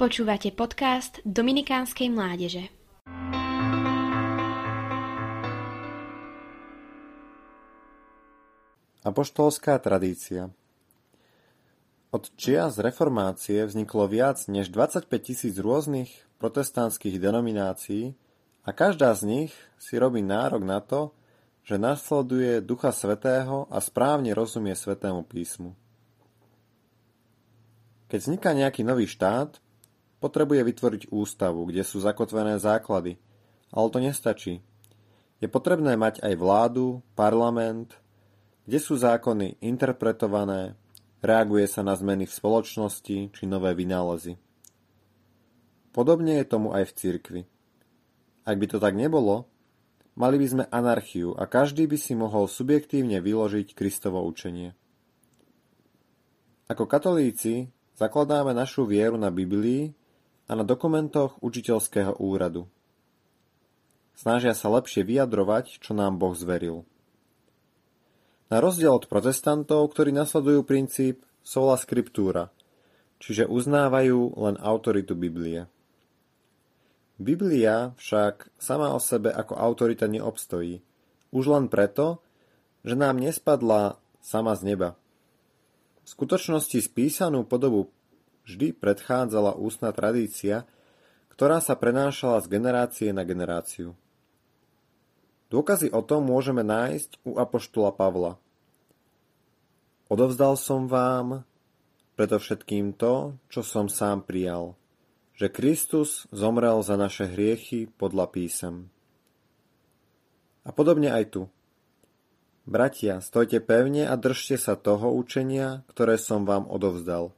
Počúvate podcast Dominikánskej mládeže. Apoštolská tradícia Od čias reformácie vzniklo viac než 25 tisíc rôznych protestantských denominácií a každá z nich si robí nárok na to, že nasleduje Ducha Svetého a správne rozumie Svetému písmu. Keď vzniká nejaký nový štát, potrebuje vytvoriť ústavu, kde sú zakotvené základy, ale to nestačí. Je potrebné mať aj vládu, parlament, kde sú zákony interpretované, reaguje sa na zmeny v spoločnosti či nové vynálezy. Podobne je tomu aj v cirkvi. Ak by to tak nebolo, mali by sme anarchiu a každý by si mohol subjektívne vyložiť Kristovo učenie. Ako katolíci Zakladáme našu vieru na Biblii a na dokumentoch učiteľského úradu. Snažia sa lepšie vyjadrovať, čo nám Boh zveril. Na rozdiel od protestantov, ktorí nasledujú princíp sola scriptura, čiže uznávajú len autoritu Biblie. Biblia však sama o sebe ako autorita neobstojí, už len preto, že nám nespadla sama z neba. V skutočnosti spísanú podobu vždy predchádzala ústna tradícia, ktorá sa prenášala z generácie na generáciu. Dôkazy o tom môžeme nájsť u Apoštola Pavla. Odovzdal som vám preto všetkým to, čo som sám prijal, že Kristus zomrel za naše hriechy podľa písem. A podobne aj tu. Bratia, stojte pevne a držte sa toho učenia, ktoré som vám odovzdal,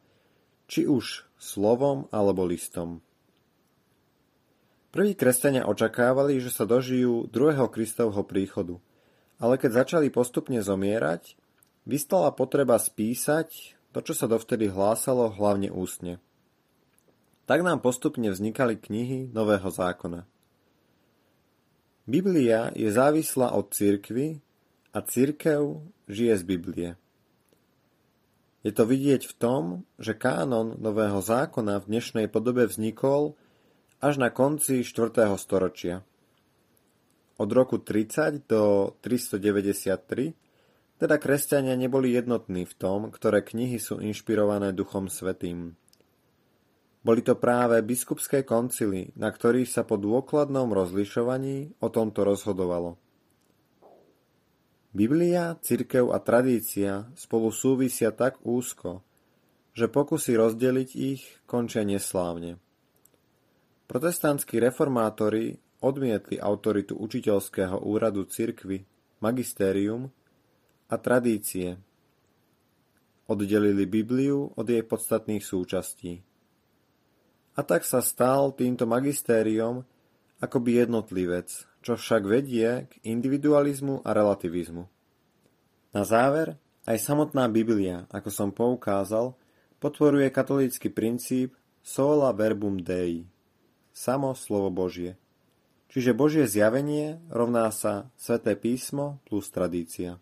či už slovom alebo listom. Prví kresťania očakávali, že sa dožijú druhého Kristovho príchodu, ale keď začali postupne zomierať, vystala potreba spísať to, čo sa dovtedy hlásalo hlavne ústne. Tak nám postupne vznikali knihy Nového zákona. Biblia je závislá od cirkvy a cirkev žije z Biblie. Je to vidieť v tom, že kánon Nového zákona v dnešnej podobe vznikol až na konci 4. storočia. Od roku 30 do 393 teda kresťania neboli jednotní v tom, ktoré knihy sú inšpirované Duchom Svetým. Boli to práve biskupské koncily, na ktorých sa po dôkladnom rozlišovaní o tomto rozhodovalo. Biblia, cirkev a tradícia spolu súvisia tak úzko, že pokusy rozdeliť ich končia neslávne. Protestantskí reformátori odmietli autoritu učiteľského úradu cirkvy, magistérium a tradície. Oddelili Bibliu od jej podstatných súčastí. A tak sa stal týmto magistériom akoby jednotlivec, čo však vedie k individualizmu a relativizmu. Na záver, aj samotná Biblia, ako som poukázal, potvoruje katolícky princíp sola verbum Dei, samo slovo Božie. Čiže Božie zjavenie rovná sa Sveté písmo plus tradícia.